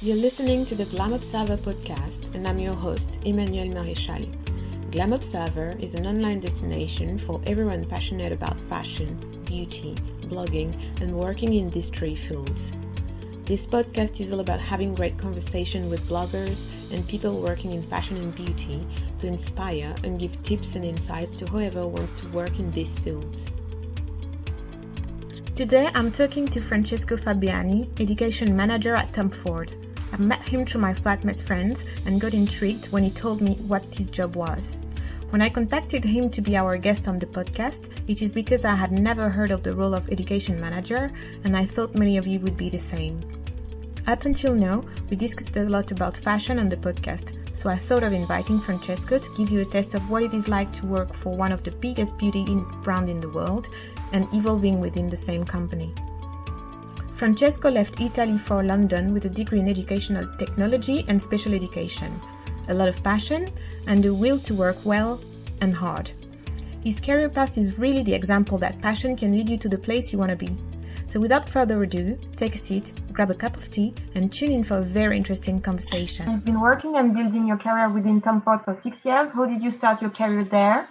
You're listening to the Glam Observer podcast, and I'm your host, Emmanuel Maréchal. Glam Observer is an online destination for everyone passionate about fashion, beauty, blogging, and working in these three fields. This podcast is all about having great conversation with bloggers and people working in fashion and beauty to inspire and give tips and insights to whoever wants to work in these fields. Today I'm talking to Francesco Fabiani, Education Manager at Tom Ford. I met him through my flatmate friends and got intrigued when he told me what his job was. When I contacted him to be our guest on the podcast, it is because I had never heard of the role of education manager and I thought many of you would be the same. Up until now, we discussed a lot about fashion on the podcast, so I thought of inviting Francesco to give you a taste of what it is like to work for one of the biggest beauty brand in the world and evolving within the same company. Francesco left Italy for London with a degree in educational technology and special education, a lot of passion, and the will to work well and hard. His career path is really the example that passion can lead you to the place you want to be. So, without further ado, take a seat, grab a cup of tea, and tune in for a very interesting conversation. You've been working and building your career within Tom Ford for six years. How did you start your career there?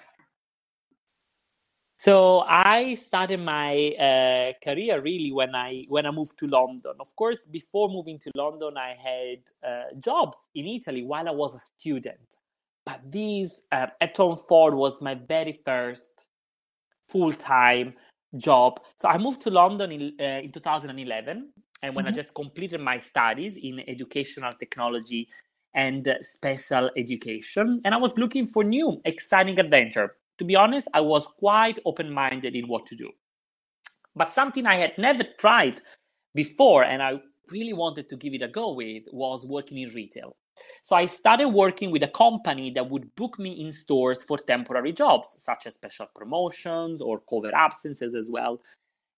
So I started my uh, career really when I when I moved to London. Of course, before moving to London, I had uh, jobs in Italy while I was a student. But this uh, at Tom Ford was my very first full time job. So I moved to London in, uh, in 2011, and when mm-hmm. I just completed my studies in educational technology and special education, and I was looking for new exciting adventure to be honest, I was quite open minded in what to do. But something I had never tried before and I really wanted to give it a go with was working in retail. So I started working with a company that would book me in stores for temporary jobs, such as special promotions or cover absences as well.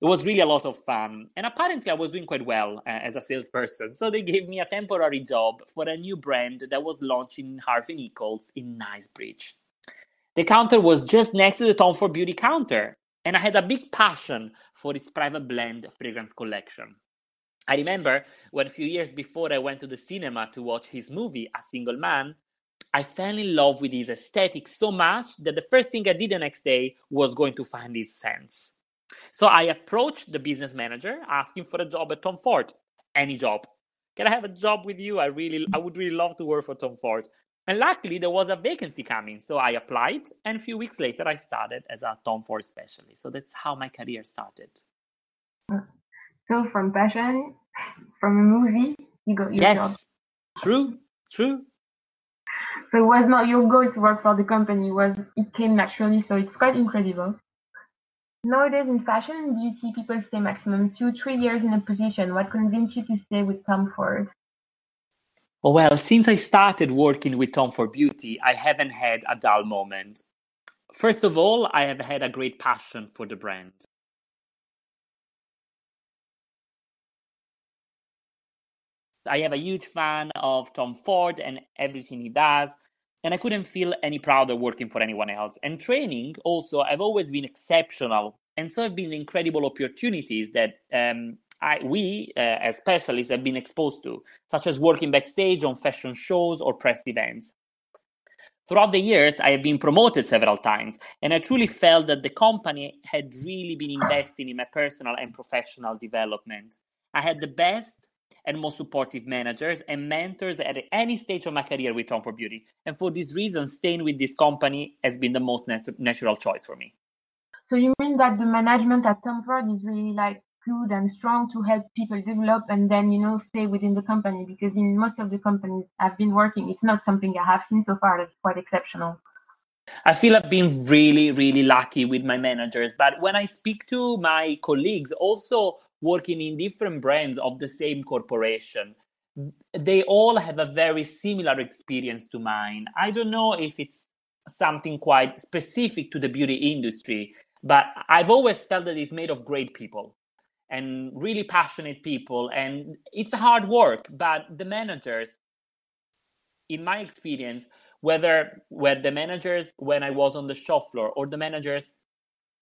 It was really a lot of fun. And apparently, I was doing quite well uh, as a salesperson. So they gave me a temporary job for a new brand that was launching in Harvey Nichols in Knightsbridge. The counter was just next to the Tom Ford Beauty counter, and I had a big passion for his private blend fragrance collection. I remember when a few years before I went to the cinema to watch his movie, A Single Man, I fell in love with his aesthetic so much that the first thing I did the next day was going to find his scents. So I approached the business manager asking for a job at Tom Ford. Any job. Can I have a job with you? I really I would really love to work for Tom Ford. And luckily, there was a vacancy coming. So I applied, and a few weeks later, I started as a Tom Ford specialist. So that's how my career started. So from passion, from a movie, you got your yes, job. True, true. So it was not your goal to work for the company, it was it came naturally, so it's quite incredible. Nowadays in fashion and beauty, people stay maximum two, three years in a position. What convinced you to stay with Tom Ford? Oh, well, since I started working with Tom Ford Beauty, I haven't had a dull moment. First of all, I have had a great passion for the brand. I have a huge fan of Tom Ford and everything he does, and I couldn't feel any prouder working for anyone else. And training also, I've always been exceptional, and so have been incredible opportunities that um, I, we uh, as specialists have been exposed to, such as working backstage on fashion shows or press events. Throughout the years, I have been promoted several times, and I truly felt that the company had really been investing in my personal and professional development. I had the best and most supportive managers and mentors at any stage of my career with Tom Ford Beauty. And for this reason, staying with this company has been the most nat- natural choice for me. So you mean that the management at Tom Ford is really like good and strong to help people develop and then you know stay within the company because in most of the companies I've been working it's not something I have seen so far that's quite exceptional. I feel I've been really, really lucky with my managers. But when I speak to my colleagues, also working in different brands of the same corporation, they all have a very similar experience to mine. I don't know if it's something quite specific to the beauty industry, but I've always felt that it's made of great people and really passionate people and it's hard work but the managers in my experience whether were the managers when i was on the shop floor or the managers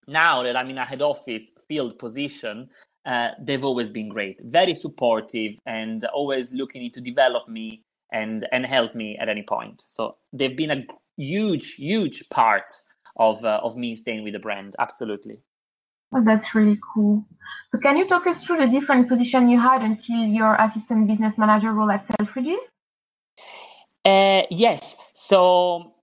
now that i'm in a head office field position uh, they've always been great, very supportive, and always looking to develop me and and help me at any point. So they've been a huge, huge part of uh, of me staying with the brand. Absolutely. Oh, that's really cool. So can you talk us through the different position you had until your assistant business manager role at Selfridges? Uh, yes. So,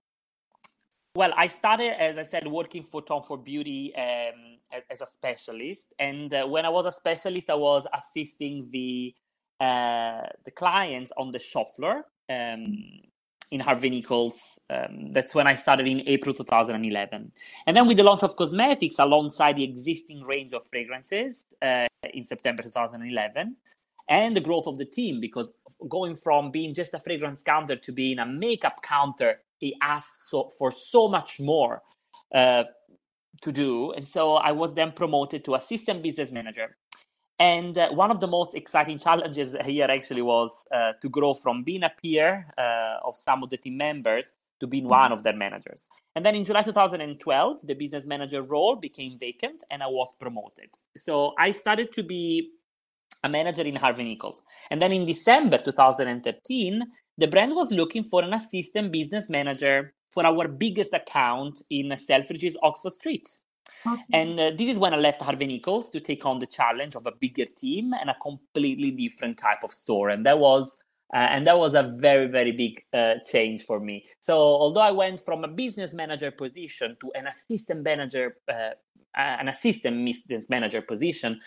well, I started, as I said, working for Tom Ford Beauty um, as, as, a specialist. And uh, when I was a specialist, I was assisting the uh, the clients on the shop floor um, in Harvey Nichols. Um, that's when I started in April 2011. And then with the launch of cosmetics alongside the existing range of fragrances uh, in September 2011, and the growth of the team, because going from being just a fragrance counter to being a makeup counter, it asks so, for so much more uh, to do. And so I was then promoted to assistant business manager. And uh, one of the most exciting challenges here actually was uh, to grow from being a peer uh, of some of the team members to being one of their managers. And then in July 2012, the business manager role became vacant and I was promoted. So I started to be a manager in Harvey Nichols. And then in December 2013, the brand was looking for an assistant business manager for our biggest account in Selfridges, Oxford Street. And uh, this is when I left Harvey Nichols to take on the challenge of a bigger team and a completely different type of store. And that was uh, and that was a very very big uh, change for me. So although I went from a business manager position to an assistant manager, uh, an assistant business manager position,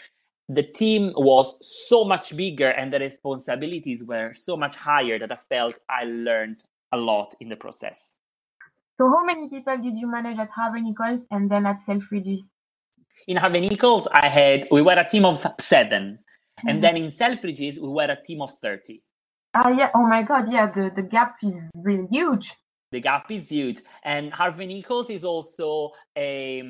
the team was so much bigger and the responsibilities were so much higher that I felt I learned a lot in the process. So, how many people did you manage at Harvey Nichols and then at Selfridges? In Harvey Nichols, I had we were a team of 7 mm-hmm. and then in Selfridges, we were a team of thirty. Ah, yeah. Oh my God. Yeah. The the gap is really huge. The gap is huge, and Harvey Nichols is also a,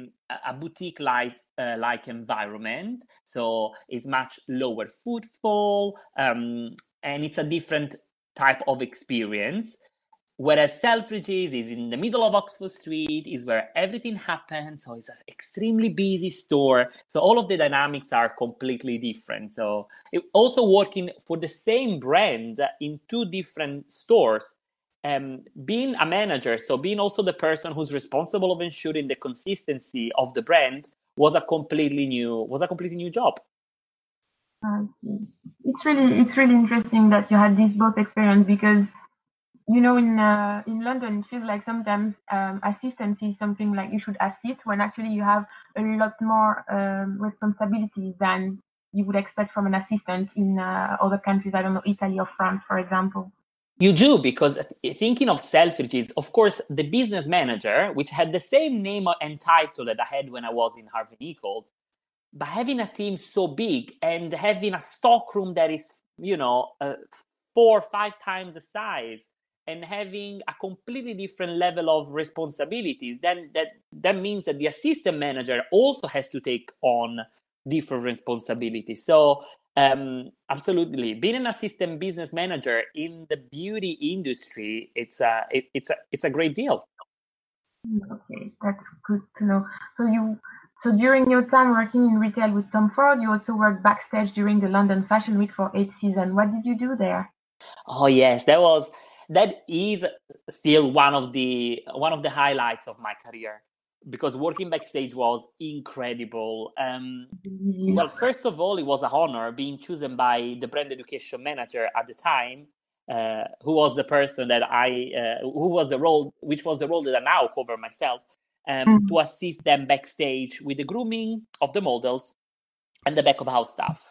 a boutique like uh, like environment, so it's much lower footfall, um, and it's a different type of experience. Whereas Selfridges is in the middle of Oxford Street, is where everything happens. So it's an extremely busy store. So all of the dynamics are completely different. So it, also working for the same brand in two different stores, um, being a manager, so being also the person who's responsible of ensuring the consistency of the brand was a completely new was a completely new job. I see. It's really it's really interesting that you had this both experience because you know, in uh, in London, it feels like sometimes um, assistance is something like you should assist when actually you have a lot more um, responsibilities than you would expect from an assistant in uh, other countries. I don't know, Italy or France, for example. You do because thinking of Selfridges, of course, the business manager, which had the same name and title that I had when I was in Harvey Nichols, but having a team so big and having a stockroom that is, you know, uh, four or five times the size and having a completely different level of responsibilities, then that that means that the assistant manager also has to take on different responsibilities. So um, absolutely, being an assistant business manager in the beauty industry, it's a it, it's a it's a great deal. Okay, that's good to know. So you so during your time working in retail with Tom Ford, you also worked backstage during the London Fashion Week for eight seasons. What did you do there? Oh yes, that was that is still one of the one of the highlights of my career because working backstage was incredible. Um, well, first of all, it was an honor being chosen by the brand education manager at the time, uh, who was the person that I, uh, who was the role, which was the role that I now cover myself, um, mm-hmm. to assist them backstage with the grooming of the models and the back of house staff.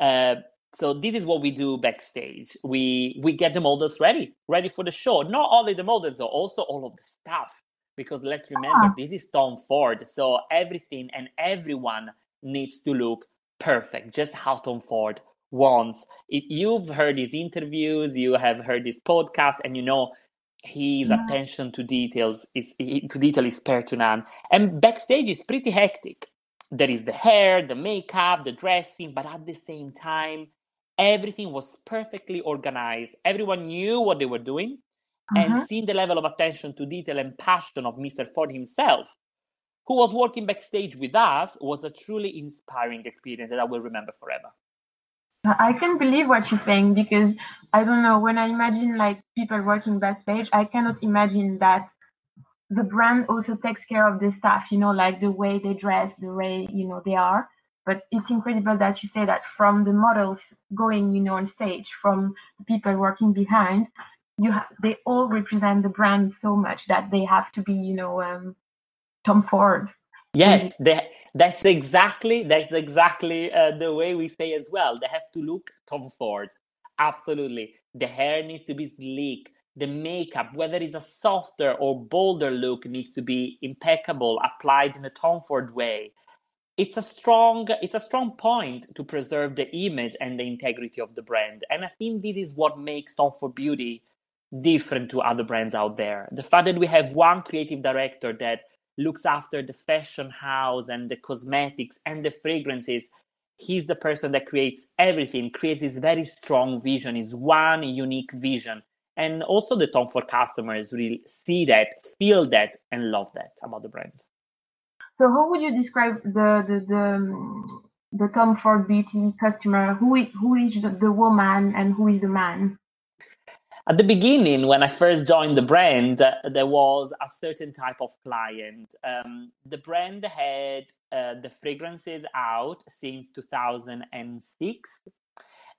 Uh, so this is what we do backstage. We we get the models ready ready for the show. Not only the models though also all of the stuff because let's remember ah. this is tom ford so everything and everyone needs to look perfect just how tom ford wants. If you've heard his interviews you have heard his podcast and you know his yeah. attention to details is to detail is spare to none and backstage is pretty hectic. There is the hair the makeup the dressing but at the same time everything was perfectly organized. Everyone knew what they were doing. Uh-huh. And seeing the level of attention to detail and passion of Mr. Ford himself, who was working backstage with us was a truly inspiring experience that I will remember forever. I can't believe what you're saying because I don't know when I imagine like people working backstage, I cannot imagine that the brand also takes care of the staff, you know, like the way they dress, the way, you know, they are. But it's incredible that you say that from the models going, you know, on stage, from the people working behind, you ha- they all represent the brand so much that they have to be, you know, um, Tom Ford. Yes, they, that's exactly that's exactly uh, the way we say as well. They have to look Tom Ford. Absolutely, the hair needs to be sleek the makeup, whether it's a softer or bolder look, needs to be impeccable, applied in a Tom Ford way. It's a strong, it's a strong point to preserve the image and the integrity of the brand. And I think this is what makes Tom Ford Beauty different to other brands out there. The fact that we have one creative director that looks after the fashion house and the cosmetics and the fragrances he's the person that creates everything creates this very strong vision is one unique vision and also the Tom Ford customers really see that, feel that, and love that about the brand. So, how would you describe the the the, the Tom Ford beauty customer? Who is who is the, the woman and who is the man? At the beginning, when I first joined the brand, uh, there was a certain type of client. Um, the brand had uh, the fragrances out since 2006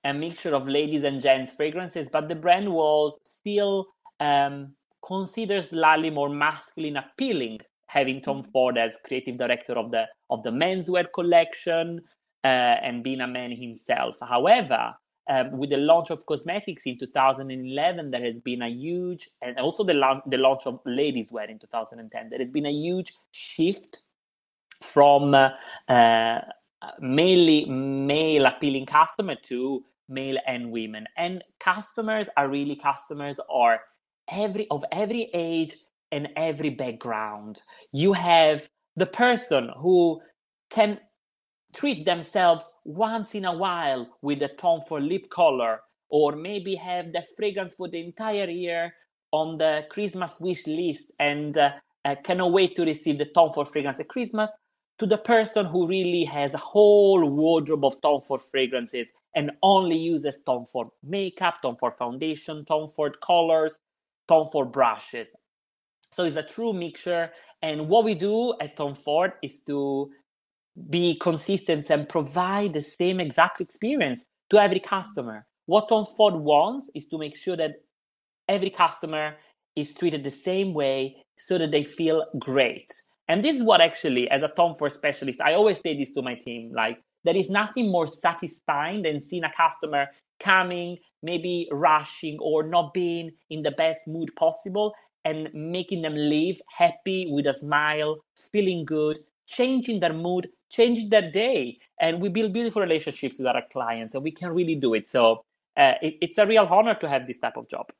a mixture of ladies and gents fragrances, but the brand was still um, considered slightly more masculine appealing, having Tom mm-hmm. Ford as creative director of the of the menswear collection uh, and being a man himself. However, um, with the launch of cosmetics in 2011, there has been a huge, and also the, la- the launch of ladies wear in 2010, there has been a huge shift from uh, uh, mainly male appealing customer to male and women and customers are really customers are every of every age and every background you have the person who can treat themselves once in a while with a Tom Ford lip color or maybe have the fragrance for the entire year on the christmas wish list and uh, uh, cannot wait to receive the Tom Ford fragrance at christmas to the person who really has a whole wardrobe of Tom Ford fragrances and only uses Tom Ford makeup, Tom Ford foundation, Tom Ford colors, Tom Ford brushes. So it's a true mixture. And what we do at Tom Ford is to be consistent and provide the same exact experience to every mm-hmm. customer. What Tom Ford wants is to make sure that every customer is treated the same way so that they feel great. And this is what actually, as a Tom Ford specialist, I always say this to my team like, there is nothing more satisfying than seeing a customer coming, maybe rushing or not being in the best mood possible and making them leave happy with a smile, feeling good, changing their mood, changing their day. And we build beautiful relationships with our clients and we can really do it. So uh, it, it's a real honor to have this type of job.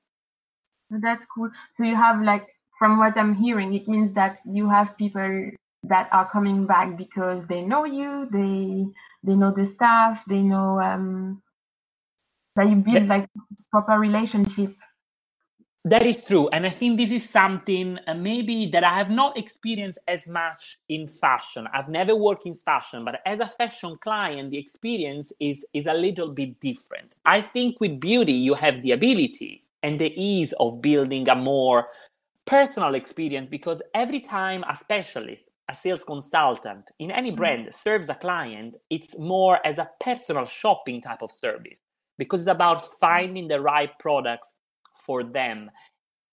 That's cool. So you have like from what I'm hearing, it means that you have people that are coming back because they know you, they they know the staff, they know um, that you build like proper relationship. That is true, and I think this is something uh, maybe that I have not experienced as much in fashion. I've never worked in fashion, but as a fashion client, the experience is is a little bit different. I think with beauty, you have the ability and the ease of building a more personal experience because every time a specialist, a sales consultant in any mm. brand serves a client, it's more as a personal shopping type of service because it's about finding the right products for them.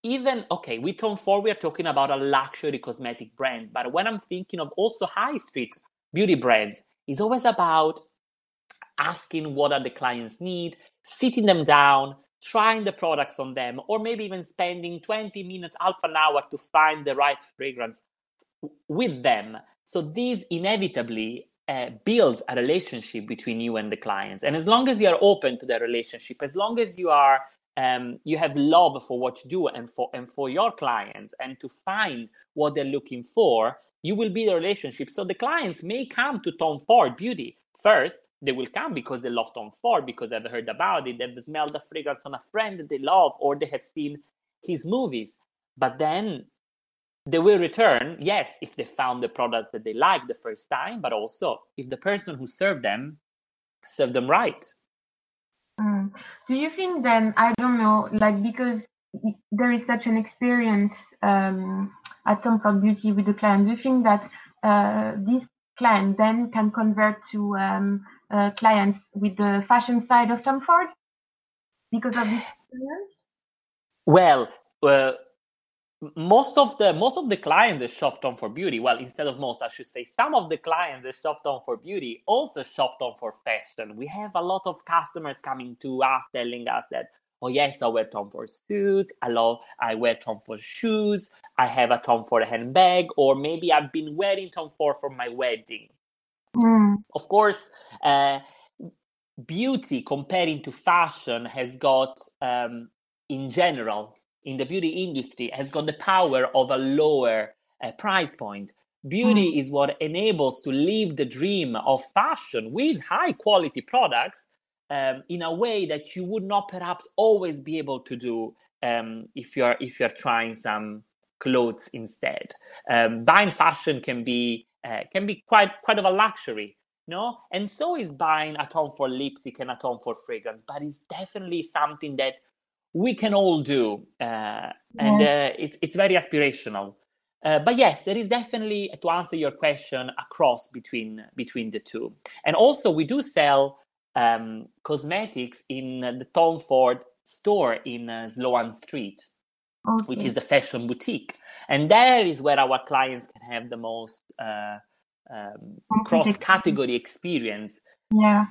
Even okay, with Tom Ford, we are talking about a luxury cosmetic brand, but when I'm thinking of also high street beauty brands, it's always about asking what are the clients need, sitting them down, trying the products on them, or maybe even spending 20 minutes, half an hour to find the right fragrance with them. So these inevitably uh, builds a relationship between you and the clients. And as long as you are open to that relationship, as long as you are um, you have love for what you do and for and for your clients and to find what they're looking for, you will build a relationship. So the clients may come to Tom Ford Beauty first they will come because they love Tom Ford, because they've heard about it, they've smelled the fragrance on a friend that they love, or they have seen his movies. But then they will return, yes, if they found the product that they liked the first time, but also if the person who served them served them right. Mm. Do you think then, I don't know, like because there is such an experience um, at Ford Beauty with the client, do you think that uh, this client then can convert to um, uh, clients with the fashion side of Tom Ford because of this experience? Well, uh, most of the most of the clients that shop Tom Ford Beauty, well, instead of most, I should say some of the clients that shop Tom Ford Beauty also shop Tom Ford Fashion. We have a lot of customers coming to us telling us that, oh yes, I wear Tom Ford suits, I love I wear Tom Ford shoes, I have a Tom Ford handbag, or maybe I've been wearing Tom Ford for my wedding. Mm. Of course, uh, beauty comparing to fashion has got um, in general in the beauty industry has got the power of a lower uh, price point. Beauty mm. is what enables to live the dream of fashion with high quality products um, in a way that you would not perhaps always be able to do um, if you're if you're trying some clothes instead. Um, buying fashion can be uh, can be quite quite of a luxury, no? And so is buying a Tom Ford lipstick and a Tom Ford fragrance, but it's definitely something that we can all do, uh, and uh, it's it's very aspirational. Uh, but yes, there is definitely to answer your question a cross between between the two, and also we do sell um, cosmetics in the Tom Ford store in uh, Sloane Street, okay. which is the fashion boutique, and there is where our clients can have the most uh, um, cross category experience. Yeah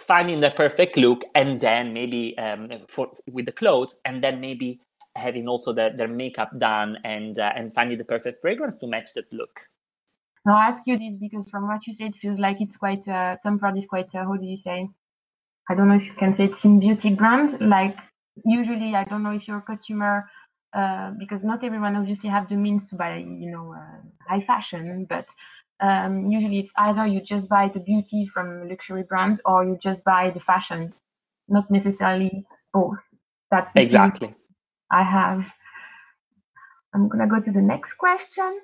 finding the perfect look and then maybe um, for with the clothes and then maybe having also the, their makeup done and uh, and finding the perfect fragrance to match that look. Now i ask you this? Because from what you said it feels like it's quite uh, Ford is quite uh, how do you say? I don't know if you can say it's in beauty brand. Like usually i don't know if you're a consumer uh, because not everyone obviously have the means to buy you know uh, high fashion but um, usually it's either you just buy the beauty from luxury brands or you just buy the fashion, not necessarily both. That's exactly. I have. I'm gonna go to the next question.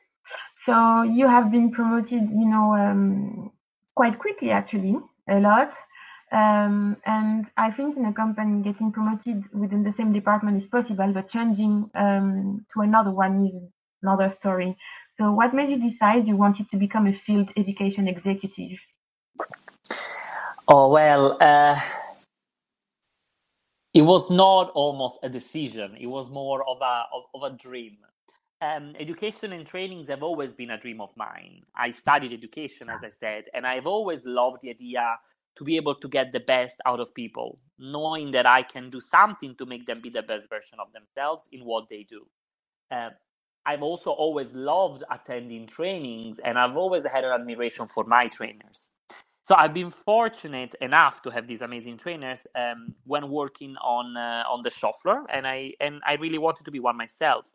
So you have been promoted, you know, um, quite quickly actually, a lot. Um, and I think in a company getting promoted within the same department is possible, but changing um, to another one is another story. So, what made you decide you wanted to become a field education executive? Oh, well, uh, it was not almost a decision, it was more of a, of, of a dream. Um, education and trainings have always been a dream of mine. I studied education, as I said, and I've always loved the idea to be able to get the best out of people, knowing that I can do something to make them be the best version of themselves in what they do. Uh, I've also always loved attending trainings and I've always had an admiration for my trainers. So I've been fortunate enough to have these amazing trainers um, when working on uh, on the shop floor, and I and I really wanted to be one myself.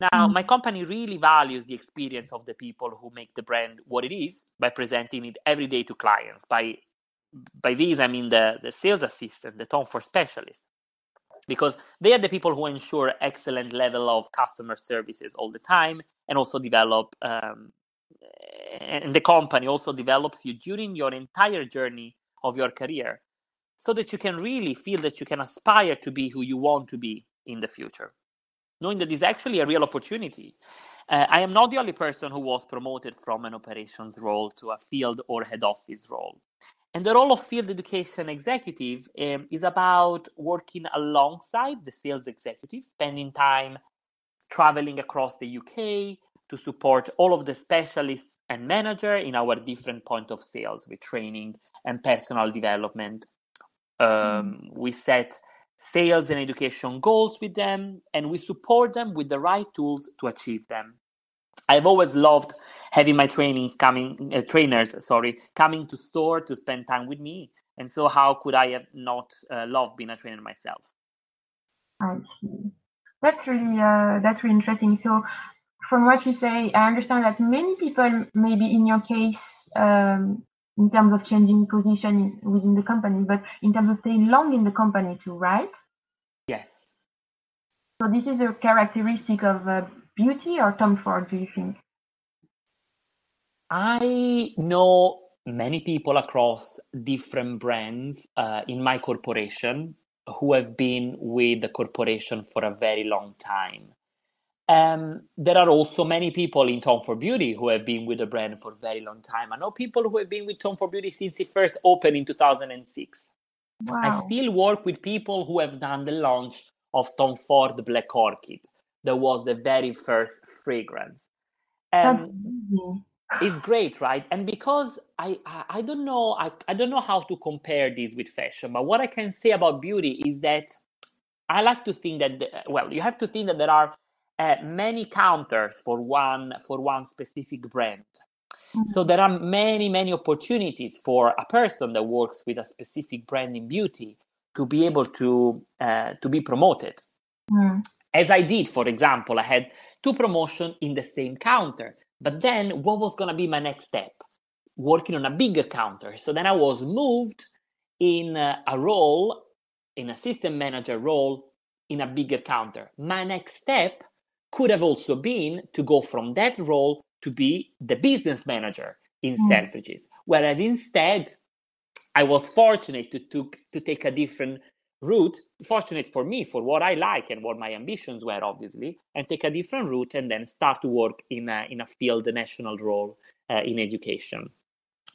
Now, mm-hmm. my company really values the experience of the people who make the brand what it is by presenting it every day to clients. By by these, I mean the the sales assistant, the Tom Ford specialist, because they are the people who ensure excellent level of customer services all the time and also develop um, and the company also develops you during your entire journey of your career so that you can really feel that you can aspire to be who you want to be in the future. Knowing that this is actually a real opportunity. Uh, i am not the only person who was promoted from an operations role to a field or head office role and the role of field education executive um, is about working alongside the sales executive, spending time traveling across the UK to support all of the specialists and manager in our different point of sales with training and personal development. Um, mm. We set sales and education goals with them, and we support them with the right tools to achieve them. I've always loved having my trainings coming, uh, trainers, sorry, coming to store to spend time with me. And so, how could I have not uh, loved being a trainer myself? I see. That's really uh, that's really interesting. So, from what you say, I understand that many people, maybe in your case, um, in terms of changing position within the company, but in terms of staying long in the company too, right? Yes. So this is a characteristic of uh, beauty or Tom Ford, do you think? I know many people across different brands uh, in my corporation who have been with the corporation for a very long time. Um, there are also many people in Tom Ford Beauty who have been with the brand for a very long time. I know people who have been with Tom Ford Beauty since it first opened in 2006. Wow. I still work with people who have done the launch of Tom Ford Black Orchid. That was the very first fragrance. Um, it's great, right? And because I, I, I don't know, I, I don't know how to compare this with fashion, but what I can say about beauty is that I like to think that, the, well, you have to think that there are uh, many counters for one for one specific brand. Mm-hmm. So there are many many opportunities for a person that works with a specific brand in beauty to be able to uh, to be promoted. Mm. As I did, for example, I had two promotions in the same counter. But then, what was going to be my next step? Working on a bigger counter. So then I was moved in a, a role, in a system manager role, in a bigger counter. My next step could have also been to go from that role to be the business manager in mm. Selfridges. Whereas instead, I was fortunate to, to, to take a different route, fortunate for me, for what I like and what my ambitions were, obviously, and take a different route and then start to work in a, in a field, a national role uh, in education.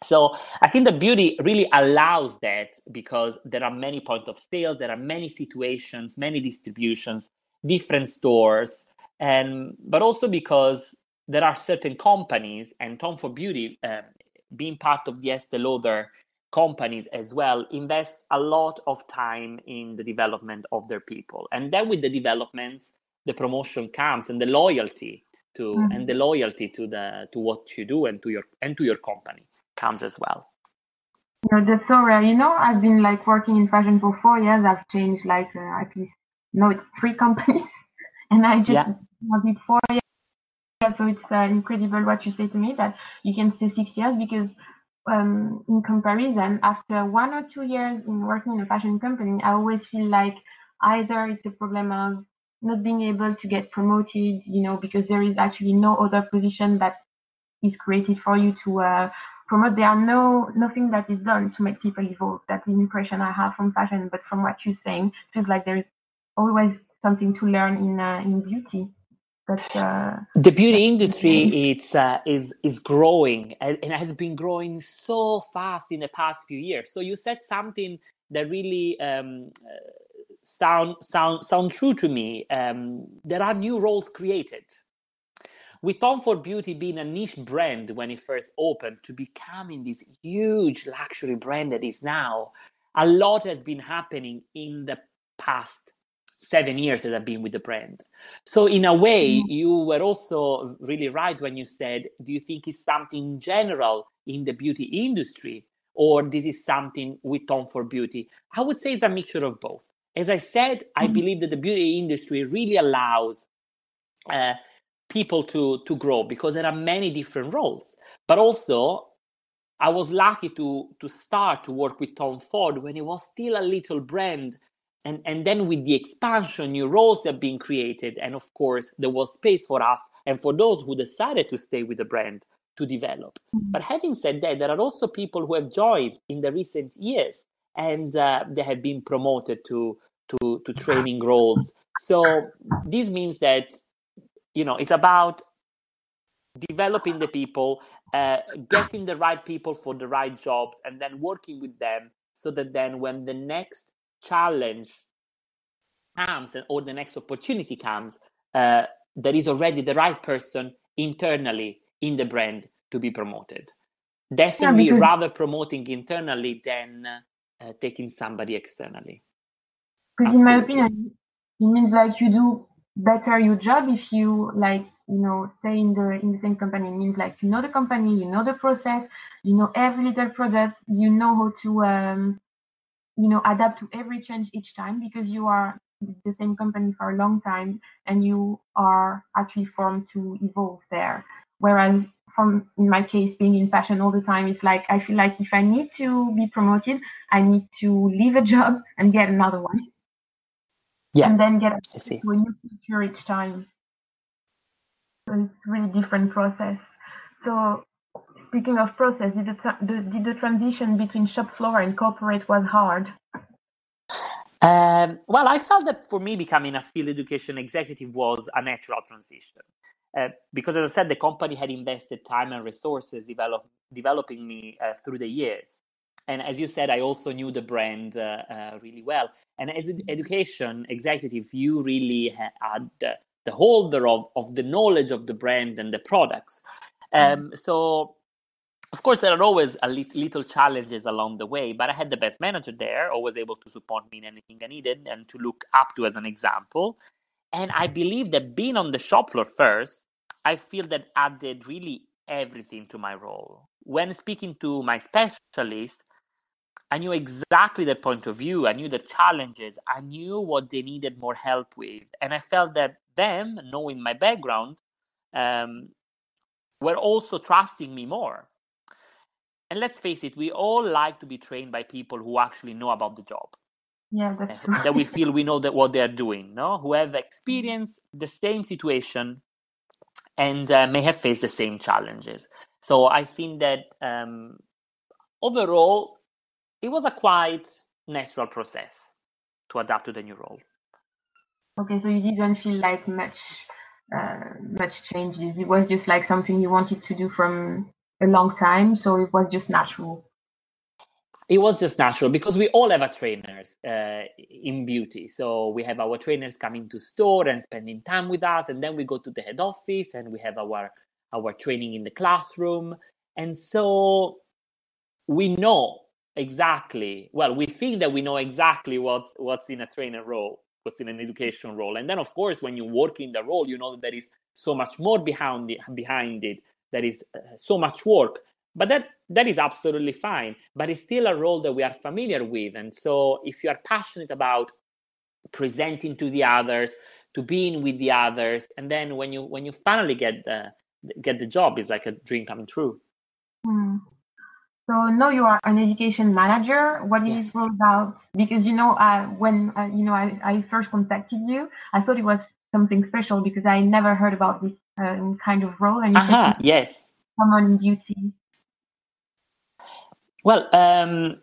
So I think the beauty really allows that because there are many point of sale, there are many situations, many distributions, different stores, and but also because there are certain companies and Tom Ford Beauty uh, being part of the Estee Lauder companies as well invest a lot of time in the development of their people. And then with the developments the promotion comes and the loyalty to mm-hmm. and the loyalty to the to what you do and to your and to your company comes as well. You know, that's so rare. You know i've been like working in fashion for four years. I've changed like uh, at least no it's three companies. And i just yeah. did four years. So it's uh, incredible what you say to me that you can stay six years because um, in comparison, after one or two years in working in a fashion company, I always feel like either it's a problem of not being able to get promoted, you know, because there is actually no other position that is created for you to uh, promote. There are no nothing that is done to make people evolve. That's the impression I have from fashion. But from what you're saying, it feels like there is always something to learn in uh, in beauty. But, uh, the beauty industry it's uh, is is growing and, has been growing so fast in the past few years. So you said something that really um, sound sound sound true to me. Um, there are new roles created. With Tom Ford Beauty being a niche brand when it first opened to becoming this huge luxury brand that is now, a lot has been happening in the past seven years that I've been with the brand. So in a way, mm-hmm. you were also really right when you said, do you think it's something general in the beauty industry or this is something with Tom Ford Beauty? I would say it's a mixture of both. As I said, mm-hmm. I believe that the beauty industry really allows uh, people to, to grow because there are many different roles. But also, I was lucky to, to start to work with Tom Ford when it was still a little brand and and then with the expansion new roles have been created. And of course there was space for us and for those who decided to stay with the brand to develop. Mm-hmm. but having said that there are also people who have joined in the recent years and uh, they have been promoted to to to training roles. So this means that you know it's about developing the people uh, getting the right people for the right jobs and then working with them so that then when the next challenge comes and or the next opportunity comes, uh, there is already the right person internally in the brand to be promoted. Definitely yeah, because... rather promoting internally than uh, taking somebody externally. Because in my opinion, it means like you do better your job if you like you know stay in the in the same company it means like you know the company you know the process you know every little product you know how to um you know adapt to every change each time because you are the same company for a long time and you are actually formed to evolve there. Whereas from in my case being in fashion all the time it's like i feel like if i need to be promoted i need to leave a job and get another one. Yeah and then get to a new future each time. So it's really different process. So speaking of process, did the, the, did the transition between shop floor and corporate was hard? Um, well, I felt that for me, becoming a field education executive was a natural transition. Uh, because, as I said, the company had invested time and resources develop, developing me uh, through the years. And as you said, I also knew the brand uh, uh really well. And as an education executive, you really had the holder of, of the knowledge of the brand and the products. Mm-hmm. Um, so of course, there are always a li- little challenges along the way, but I had the best manager there, always able to support me in anything I needed and to look up to as an example. And I believe that being on the shop floor first, I feel that added really everything to my role. When speaking to my specialist, I knew exactly their point of view. I knew their challenges. I knew what they needed more help with. And I felt that them, knowing my background, um, were also trusting me more and let's face it, we all like to be trained by people who actually know about the job. Yeah, that's true. that we feel we know that what they're doing, no? Who have experienced the same situation and uh, may have faced the same challenges. So I think that um, overall, it was a quite natural process to adapt to the new role. Okay, so you didn't feel like much uh, much changes. It was just like something you wanted to do from a long time, so it was just natural. It was just natural because we all have a trainers uh, in beauty. So we have our trainers coming to store and spending time with us, and then we go to the head office and we have our our training in the classroom, and so we know exactly. Well, we think that we know exactly what's what's in a trainer role, what's in an education role, and then of course when you work in the role, you know that there is so much more behind it, behind it that is uh, so much work but that that is absolutely fine but it's still a role that we are familiar with and so if you are passionate about presenting to the others to being with the others and then when you when you finally get the get the job it's like a dream coming true mm. so now you are an education manager what is yes. all about because you know uh, when uh, you know I, I first contacted you i thought it was something special because i never heard about this um, kind of role, and you uh-huh, yes, someone in beauty. Well, um,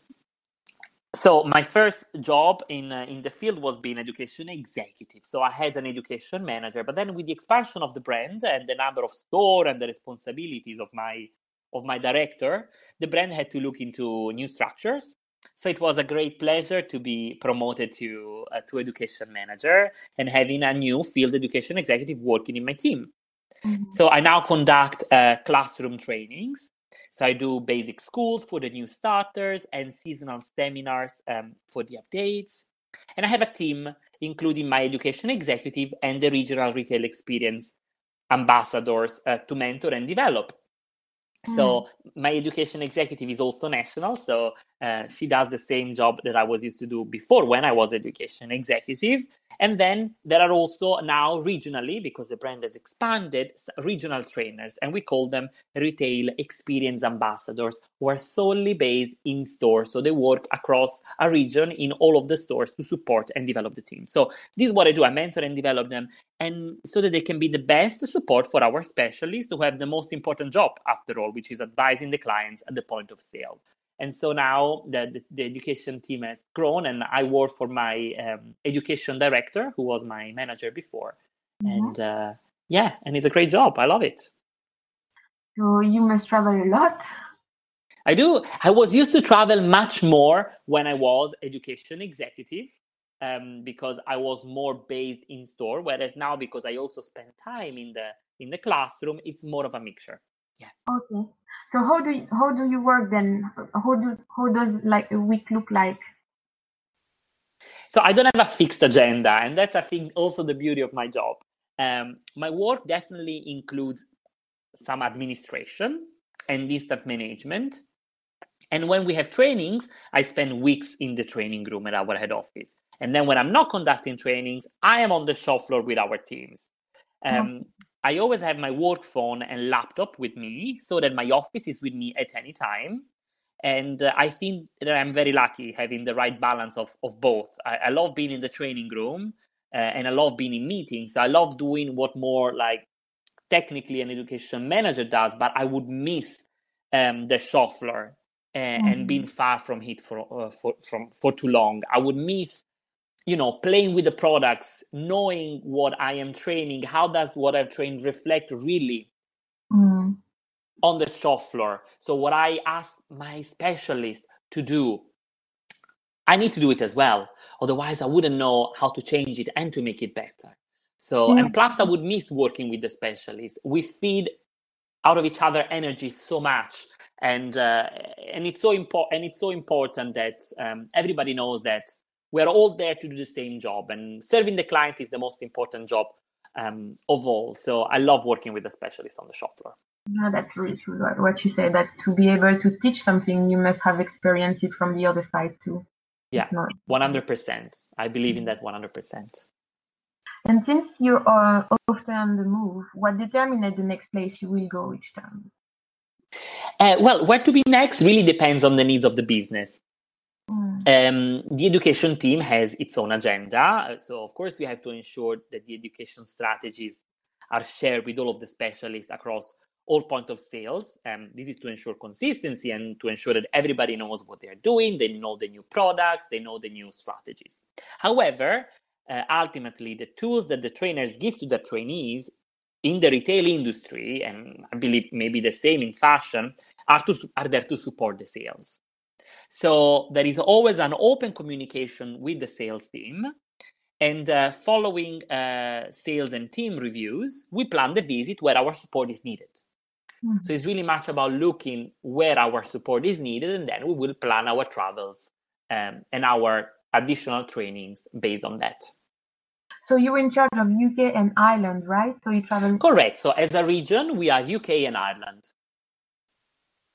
so my first job in uh, in the field was being education executive. So I had an education manager, but then with the expansion of the brand and the number of store and the responsibilities of my of my director, the brand had to look into new structures. So it was a great pleasure to be promoted to uh, to education manager and having a new field education executive working in my team. Mm-hmm. So I now conduct uh, classroom trainings. So I do basic schools for the new starters and seasonal seminars um, for the updates. And I have a team, including my education executive and the regional retail experience ambassadors uh, to mentor and develop. So mm. my education executive is also national. So uh, she does the same job that I was used to do before when I was education executive. And then there are also now regionally, because the brand has expanded, regional trainers, and we call them retail experience ambassadors who are solely based in stores. So they work across a region in all of the stores to support and develop the team. So this is what I do. I mentor and develop them, and so that they can be the best support for our specialists who have the most important job after all, which is advising the clients at the point of sale. And so now the, the, education team has grown, and I work for my um, education director, who was my manager before. Mm-hmm. And uh, yeah, and it's a great job. I love it. So you must travel a lot. I do. I was used to travel much more when I was education executive um, because I was more based in store. Whereas now, because I also spend time in the in the classroom, it's more of a mixture. Yeah. Okay. So how do you, how do you work then? How do how does like a week look like? So I don't have a fixed agenda, and that's I think also the beauty of my job. Um, my work definitely includes some administration and distant management. And when we have trainings, I spend weeks in the training room at our head office. And then when I'm not conducting trainings, I am on the shop floor with our teams. Um, I always have my work phone and laptop with me so that my office is with me at any time. And uh, I think that I'm very lucky having the right balance of, of both. I, I love being in the training room uh, and I love being in meetings. I love doing what more like technically an education manager does, but I would miss um, the shop floor and, mm-hmm. and being far from it for, uh, for from for too long. I would miss, you know, playing with the products, knowing what I am training. How does what I've trained reflect really mm-hmm. on the shop floor? So what I ask my specialist to do, I need to do it as well. Otherwise, I wouldn't know how to change it and to make it better. So, yeah. and plus, I would miss working with the specialist. We feed out of each other energy so much and uh, and it's so important and it's so important that um, everybody knows that we're all there to do the same job and serving the client is the most important job um, of all. So i love working with the specialists on the shop floor. Yeah that's really true what you say that to be able to teach something you must have experienced it from the other side too. Yeah 100% i believe in that 100% and since you are often on the move what determines the next place you will go each time? Uh, well, where to be next really depends on the needs of the business. Um, the education team has its own agenda. So, of course, we have to ensure that the education strategies are shared with all of the specialists across all point of sales. Um, this is to ensure consistency and to ensure that everybody knows what they're doing, they know the new products, they know the new strategies. However, uh, ultimately, the tools that the trainers give to the trainees in the retail industry, and I believe maybe the same in fashion, are, to, are there to support the sales. So there is always an open communication with the sales team. And uh, following uh, sales and team reviews, we plan the visit where our support is needed. Mm-hmm. So it's really much about looking where our support is needed, and then we will plan our travels um, and our additional trainings based on that. So you're in charge of UK and Ireland, right? So you travel. Correct. So as a region, we are UK and Ireland.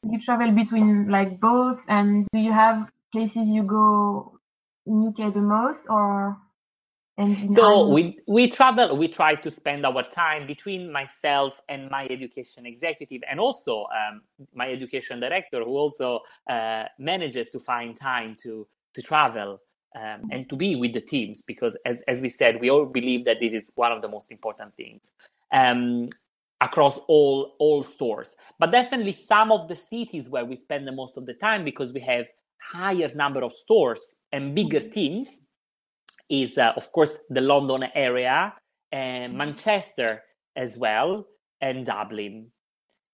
You travel between like both, and do you have places you go in UK the most, or? so we we travel. We try to spend our time between myself and my education executive, and also um, my education director, who also uh, manages to find time to to travel um, and to be with the teams because as, as we said we all believe that this is one of the most important things um, across all all stores. But definitely some of the cities where we spend the most of the time because we have higher number of stores and bigger teams is uh, of course the london area and manchester as well and dublin.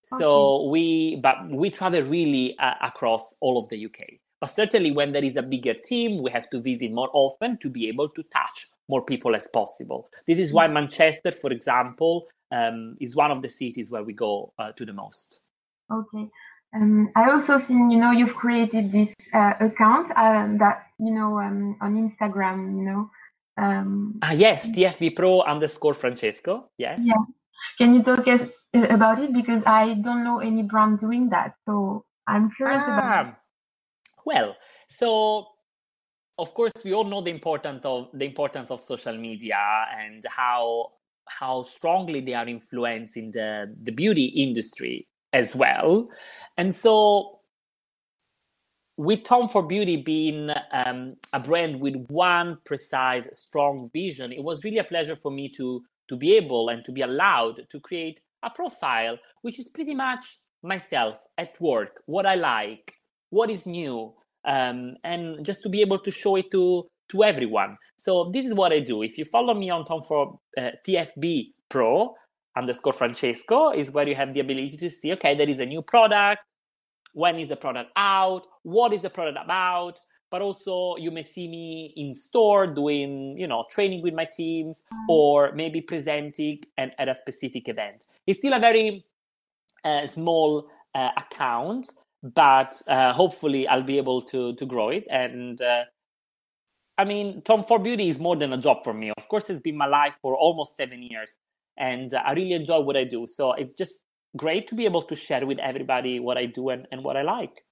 So we but we travel really uh, across all of the uk but certainly, when there is a bigger team, we have to visit more often to be able to touch more people as possible. This is why mm. Manchester, for example, um, is one of the cities where we go uh, to the most. Okay. Um, I also seen, you know, you've created this uh, account um, that, you know, um, on Instagram, you know. Um, ah, yes, TFB Pro underscore Francesco. Yes. Yeah. Can you talk us uh, about it? Because I don't know any brand doing that. So I'm curious ah, about well, so of course we all know the importance of the importance of social media and how how strongly they are influencing the, the beauty industry as well. And so with Tom Ford Beauty being um, a brand with one precise, strong vision, it was really a pleasure for me to to be able and to be allowed to create a profile which is pretty much myself at work, what I like, what is new, um, and just to be able to show it to to everyone. So this is what I do. If you follow me on Tom Ford uh, TFB Pro underscore Francesco, is where you have the ability to see, okay, there is a new product. When is the product out? What is the product about? But also, you may see me in store doing, you know, training with my teams, or maybe presenting and at a specific event. It's still a very uh, small uh, account, but uh, hopefully I'll be able to to grow it. And uh, I mean, Tom Ford Beauty is more than a job for me. Of course, it's been my life for almost seven years, and uh, I really enjoy what I do. So it's just great to be able to share with everybody what I do and, and what I like.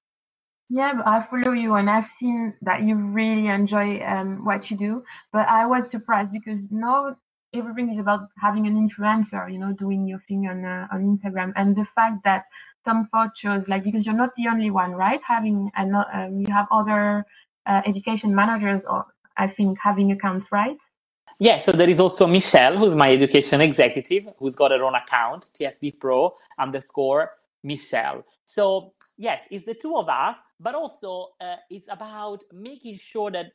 Yeah, I follow you and I've seen that you really enjoy um, what you do. But I was surprised because now everything is about having an influencer, you know, doing your thing on uh, on Instagram, and the fact that some photos, like because you're not the only one, right? Having and um, you have other uh, education managers, or I think having accounts, right? Yeah, so there is also Michelle, who's my education executive, who's got her own account, TFB Pro underscore Michelle. So yes, it's the two of us, but also uh, it's about making sure that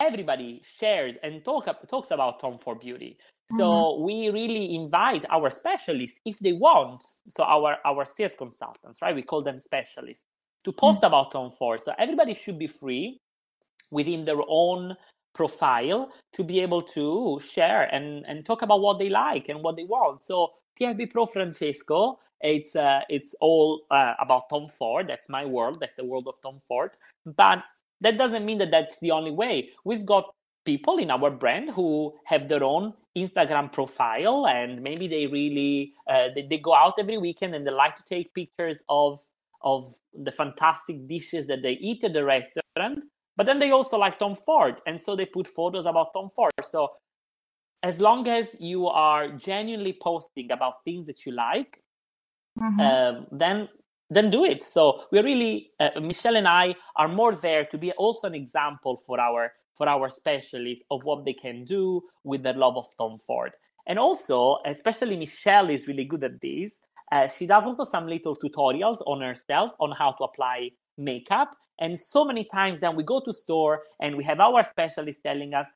everybody shares and talk talks about Tom Ford Beauty. So mm-hmm. we really invite our specialists if they want. So our our sales consultants, right? We call them specialists to post mm-hmm. about Tom Ford. So everybody should be free within their own profile to be able to share and and talk about what they like and what they want. So TFB Pro Francesco, it's uh, it's all uh, about Tom Ford. That's my world. That's the world of Tom Ford. But that doesn't mean that that's the only way. We've got people in our brand who have their own Instagram profile and maybe they really uh, they, they go out every weekend and they like to take pictures of of the fantastic dishes that they eat at the restaurant but then they also like Tom Ford and so they put photos about Tom Ford. So as long as you are genuinely posting about things that you like mm-hmm. um, then then do it. So we're really uh, michelle and i are more there to be also an example for our for our specialists of what they can do with the love of tom ford. And also especially michelle is really good at this. Uh, she does also some little tutorials on herself on how to apply makeup and so many times then we go to store and we have our specialist telling us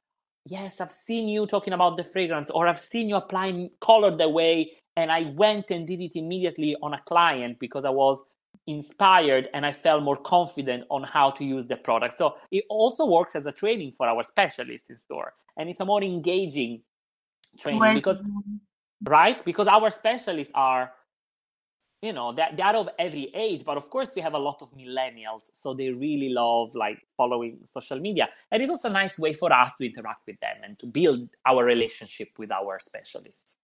yes i've seen you talking about the fragrance or i've seen you applying color the way and I went and did it immediately on a client because I was inspired and I felt more confident on how to use the product. So it also works as a training for our specialists in store. And it's a more engaging training because right? Because our specialists are you know they're, they're of every age but of course we have a lot of millennials so they really love like following social media and it's also a nice way for us to interact with them and to build our relationship with our specialists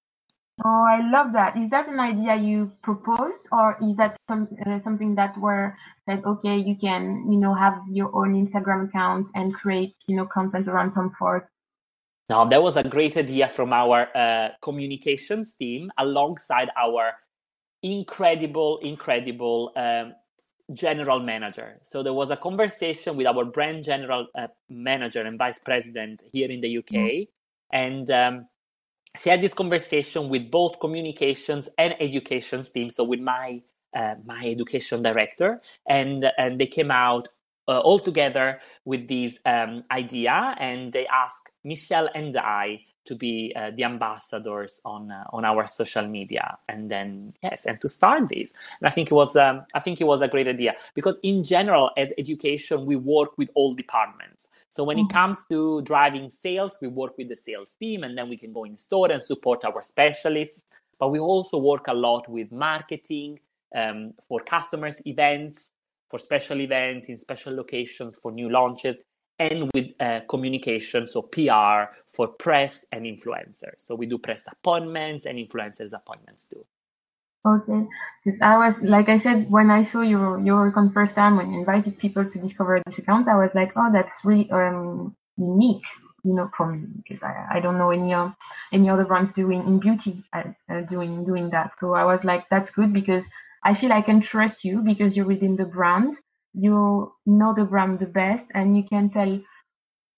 Oh, I love that. Is that an idea you proposed, or is that some, uh, something that were said, okay, you can, you know, have your own Instagram account and create, you know, content around Tom Ford? No, that was a great idea from our uh, communications team alongside our incredible, incredible um, general manager. So there was a conversation with our brand general uh, manager and vice president here in the UK, mm-hmm. and um, she had this conversation with both communications and education teams so with my uh, my education director and and they came out uh, all together with this um, idea and they asked michelle and i to be uh, the ambassadors on uh, on our social media and then yes and to start this. And i think it was um, i think it was a great idea because in general as education we work with all departments. So when mm-hmm. it comes to driving sales we work with the sales team and then we can go in store and support our specialists. But we also work a lot with marketing um, for customers events for special events in special locations for new launches and with uh, communication, so PR for press and influencers. So we do press appointments and influencers appointments too. Okay, I was like I said when I saw your your account first time when you invited people to discover this account, I was like, oh, that's really um, unique, you know, for me because I, I don't know any uh, any other brands doing in beauty uh, uh, doing doing that. So I was like, that's good because I feel I can trust you because you're within the brand you know the brand the best and you can tell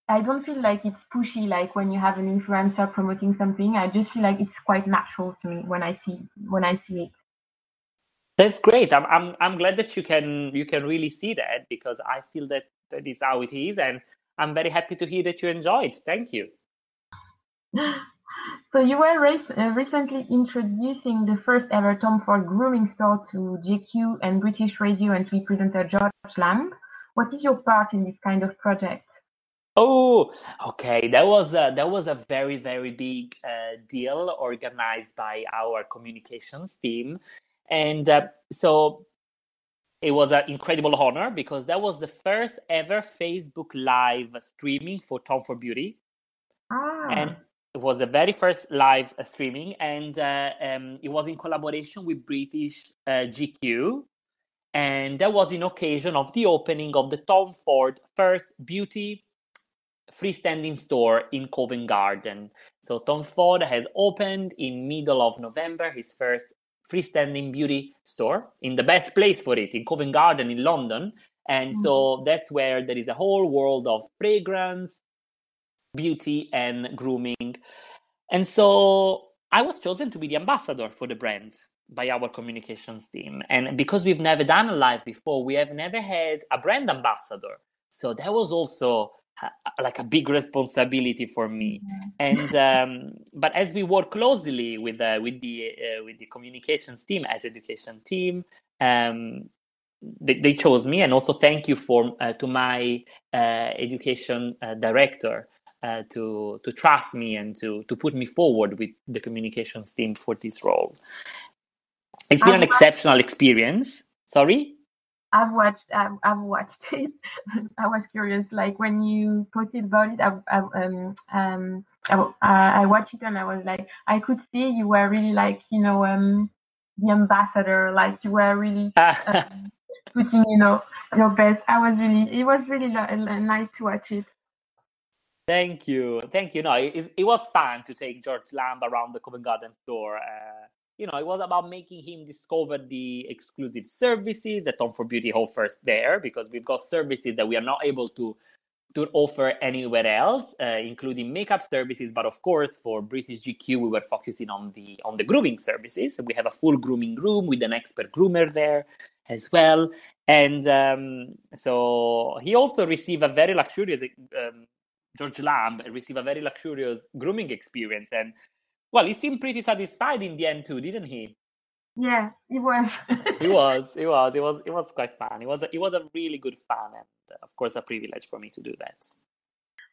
I don't feel like it's pushy like when you have an influencer promoting something. I just feel like it's quite natural to me when I see when I see it. That's great. I'm I'm I'm glad that you can you can really see that because I feel that that is how it is and I'm very happy to hear that you enjoyed. Thank you. So you were uh, recently introducing the first ever Tom Ford grooming store to GQ and British Radio and TV presenter George Lamb. What is your part in this kind of project? Oh, okay. That was a, that was a very very big uh, deal organized by our communications team, and uh, so it was an incredible honor because that was the first ever Facebook Live streaming for Tom Ford Beauty. Ah. And it was the very first live uh, streaming, and uh, um, it was in collaboration with British uh, GQ. And that was in occasion of the opening of the Tom Ford first beauty freestanding store in Covent Garden. So Tom Ford has opened in middle of November his first freestanding beauty store in the best place for it in Covent Garden in London. And mm-hmm. so that's where there is a whole world of fragrance, beauty and grooming. And so I was chosen to be the ambassador for the brand by our communications team. And because we've never done a live before, we have never had a brand ambassador. So that was also like a big responsibility for me. Mm-hmm. And um, but as we work closely with uh, with the uh, with the communications team as education team, um, they, they, chose me. And also thank you for uh, to my uh, education uh, director. Uh, to to trust me and to to put me forward with the communications team for this role. It's been an exceptional experience. Sorry? I've watched I've, I've watched it. I was curious, like when you posted about it, I, I, um, um, I, I watched it and I was like, I could see you were really like, you know, um, the ambassador, like you were really um, putting, you know, your best. I was really, it was really nice to watch it. Thank you, thank you. No, it, it was fun to take George Lamb around the Covent Garden store. Uh, you know, it was about making him discover the exclusive services that Tom Ford Beauty offers there, because we've got services that we are not able to to offer anywhere else, uh, including makeup services. But of course, for British GQ, we were focusing on the on the grooming services. We have a full grooming room with an expert groomer there as well, and um, so he also received a very luxurious. Um, George Lamb received a very luxurious grooming experience, and well, he seemed pretty satisfied in the end too, didn't he? Yeah, he was. he was. He was. It was. It was quite fun. It was. A, it was a really good fun, and of course, a privilege for me to do that.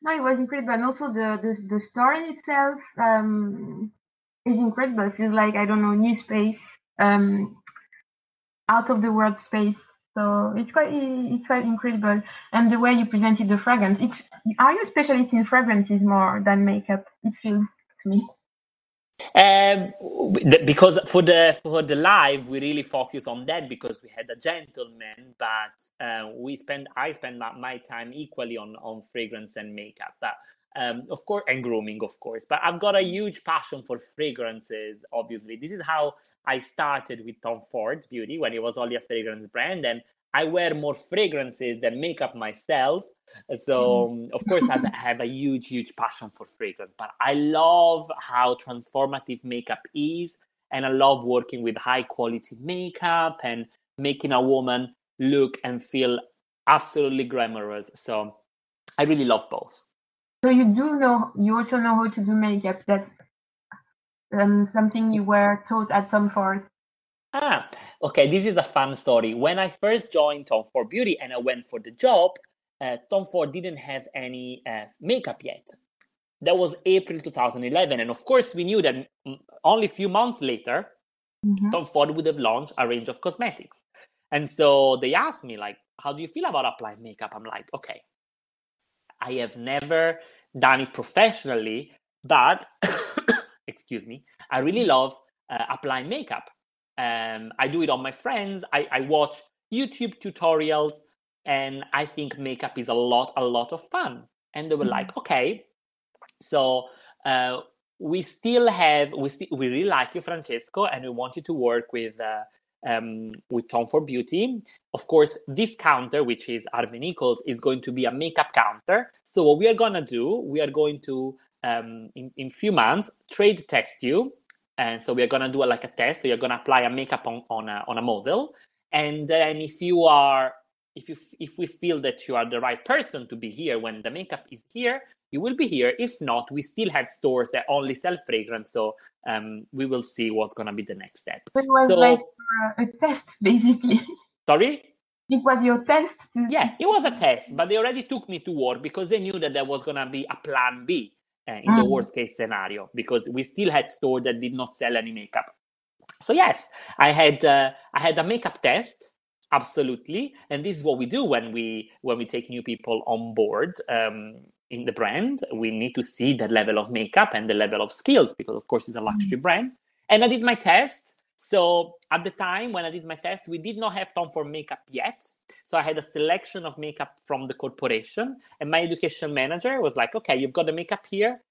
No, it was incredible, and also the the, the story itself um, is incredible. It feels like I don't know, new space, um, out of the world space. So it's quite it's quite incredible, and the way you presented the fragrance. It's are you a specialist in fragrances more than makeup? It feels to me. Um, because for the for the live, we really focus on that because we had a gentleman, but uh, we spend I spend my, my, time equally on on fragrance and makeup, but um, of course, and grooming, of course. But I've got a huge passion for fragrances. Obviously, this is how I started with Tom Ford Beauty when it was only a fragrance brand, and I wear more fragrances than makeup myself. So, mm. um, of course, I have a huge, huge passion for fragrance, but I love how transformative makeup is. And I love working with high quality makeup and making a woman look and feel absolutely glamorous. So, I really love both. So, you do know, you also know how to do makeup. That's um, something you were taught at Tom Ford. Ah, okay. This is a fun story. When I first joined Tom Ford Beauty and I went for the job, uh, Tom Ford didn't have any uh, makeup yet. That was April 2011. And of course, we knew that only a few months later, mm-hmm. Tom Ford would have launched a range of cosmetics. And so they asked me, like, how do you feel about applying makeup? I'm like, okay, I have never done it professionally, but excuse me, I really love uh, applying makeup. Um, I do it on my friends. I, I watch YouTube tutorials, and I think makeup is a lot, a lot of fun. And they were mm-hmm. like, okay, so uh, we still have, we still, we really like you, Francesco, and we want you to work with. Uh, um, with Tom Ford Beauty. Of course, this counter, which is Harvey Nichols, is going to be a makeup counter. So what we are gonna do, we are going to um, in in few months trade text you and so we are going to do like a test. So you're going to apply a makeup on, on, a, on a model. And then if you are, if you, if we feel that you are the right person to be here when the makeup is here, you will be here. If not, we still have stores that only sell fragrance. So um, we will see what's going to be the next step. It was so, like uh, a test, basically. Sorry? It was your test? To... Yeah, it was a test, but they already took me to work because they knew that there was going to be a plan B uh, in mm. the worst case scenario because we still had stores that did not sell any makeup so yes i had uh, i had a makeup test absolutely and this is what we do when we when we take new people on board um, in the brand we need to see the level of makeup and the level of skills because of course it's a luxury mm. brand and i did my test so at the time when I did my test, we did not have Tom Ford makeup yet. So I had a selection of makeup from the corporation, and my education manager was like, "Okay, you've got the makeup here.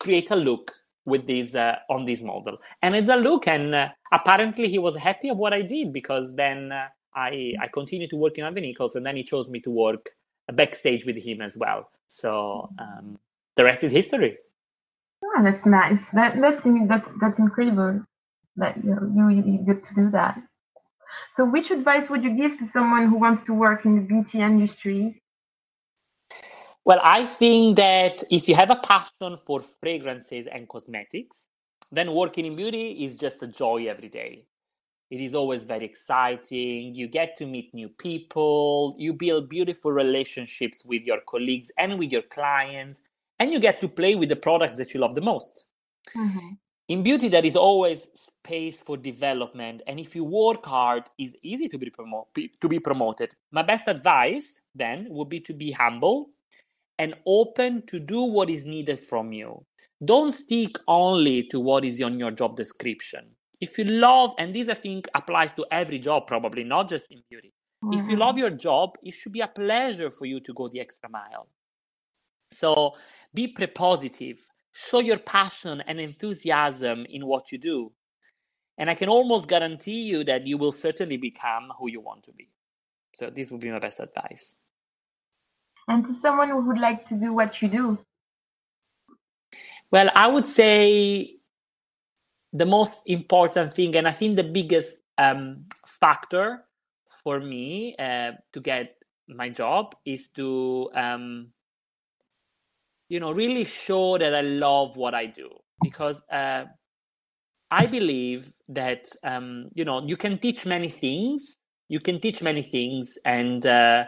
Create a look with this uh, on this model." And I did a look, and uh, apparently he was happy of what I did because then uh, I I continued to work in Harvey Nichols, and then he chose me to work backstage with him as well. So um, the rest is history. Oh, that's nice. That that's that's that's incredible that you, you you get to do that. So, which advice would you give to someone who wants to work in the beauty industry? Well, I think that if you have a passion for fragrances and cosmetics, then working in beauty is just a joy every day. It is always very exciting. You get to meet new people, you build beautiful relationships with your colleagues and with your clients, and you get to play with the products that you love the most. Mm-hmm. In beauty, there is always space for development, and if you work hard, it's easy to be, promo- to be promoted. My best advice then would be to be humble and open to do what is needed from you. Don't stick only to what is on your job description. If you love, and this I think applies to every job, probably not just in beauty. Mm-hmm. If you love mm-hmm. your job, it should be a pleasure for you to go the extra mile. So be prepositive, show your passion and enthusiasm in what you do. And I can almost guarantee you that you will certainly become who you want to be. So, this would be my best advice. And to someone who would like to do what you do? Well, I would say the most important thing, and I think the biggest um, factor for me uh, to get my job is to um, you know really show that i love what i do. Because uh, i believe that um, you know you can teach many things. You can teach many things and uh,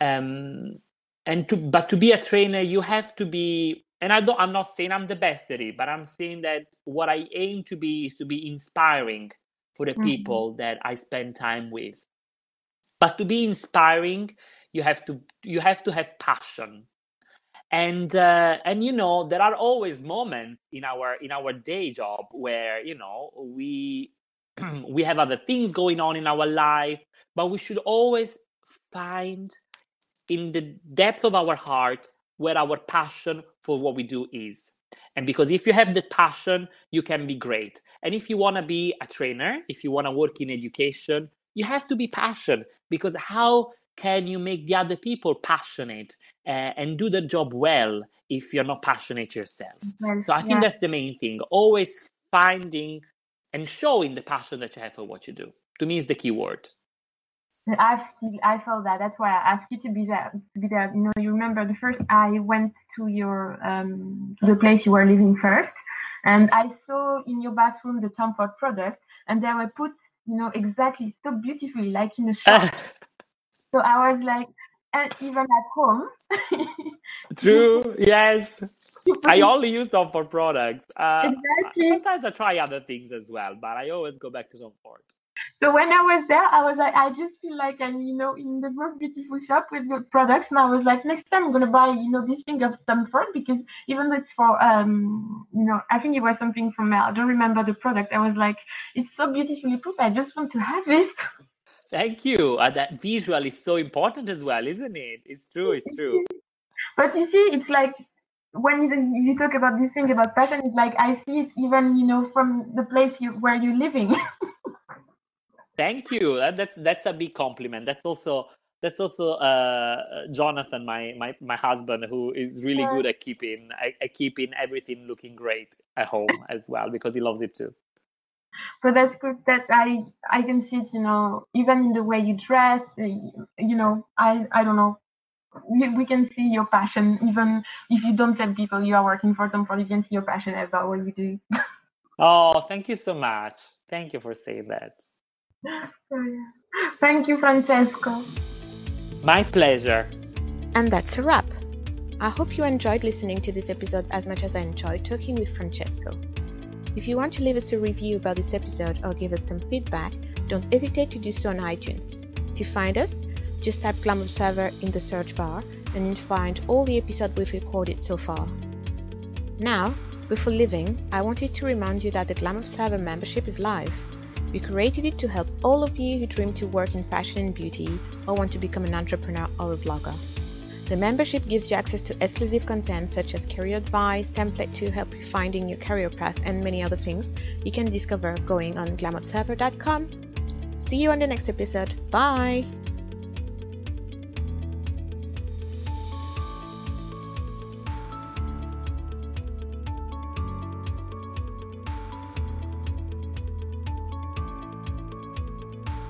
um, and to but to be a trainer you have to be and i don't i'm not saying i'm the best at it but i'm saying that what i aim to be is to be inspiring for the mm-hmm. people that i spend time with. But to be inspiring you have to you have to have passion and uh, and you know there are always moments in our in our day job where you know we we have other things going on in our life but we should always find in the depth of our heart where our passion for what we do is. And because if you have the passion you can be great. And if you want to be a trainer if you want to work in education you have to be passionate because how can you make the other people passionate uh, and do the job well if you're not passionate yourself so i think yeah. that's the main thing always finding and showing the passion that you have for what you do to me is the key word I've I felt that. That's why I asked you to be there. To be there. You know, you remember the first I went to your um, to the place you were living first, and I saw in your bathroom the Tom Ford product, and they were put, you know, exactly so beautifully, like in a shop. So I was like, and even at home. True. Yes. I only use Tom Ford products. Uh, exactly. Sometimes I try other things as well, but I always go back to Tom Ford. So when I was there, I was like, I just feel like I'm, you know, in the most beautiful shop with good products. And I was like, next time I'm gonna buy, you know, this thing of Tom Ford because even though it's for, um, you know, I think it was something from, I don't remember the product. I was like, it's so beautifully put. I just want to have it. Thank you. Uh, that visual is so important as well, isn't it? It's true. It's true. But you see, it's like when you, you talk about this thing about passion, it's like I see it even you know from the place you where you're living. Thank you. That, that's that's a big compliment. That's also that's also uh, Jonathan, my, my my husband, who is really yeah. good at keeping at keeping everything looking great at home as well because he loves it too but that's good that I I can see it, you know, even in the way you dress, uh, you know, I I don't know. We, we can see your passion, even if you don't tell people you are working for them, for you can see your passion about what you do. oh, thank you so much. Thank you for saying that. Thank you, Francesco. My pleasure. And that's a wrap. I hope you enjoyed listening to this episode as much as I enjoyed talking with Francesco. If you want to leave us a review about this episode or give us some feedback, don't hesitate to do so on iTunes. To find us, just type Glam Observer in the search bar and you'll find all the episodes we've recorded so far. Now, before leaving, I wanted to remind you that the Glam Observer membership is live. We created it to help all of you who dream to work in fashion and beauty or want to become an entrepreneur or a blogger. The membership gives you access to exclusive content such as career advice, template to help you finding your career path, and many other things you can discover going on glamobserver.com. See you on the next episode. Bye!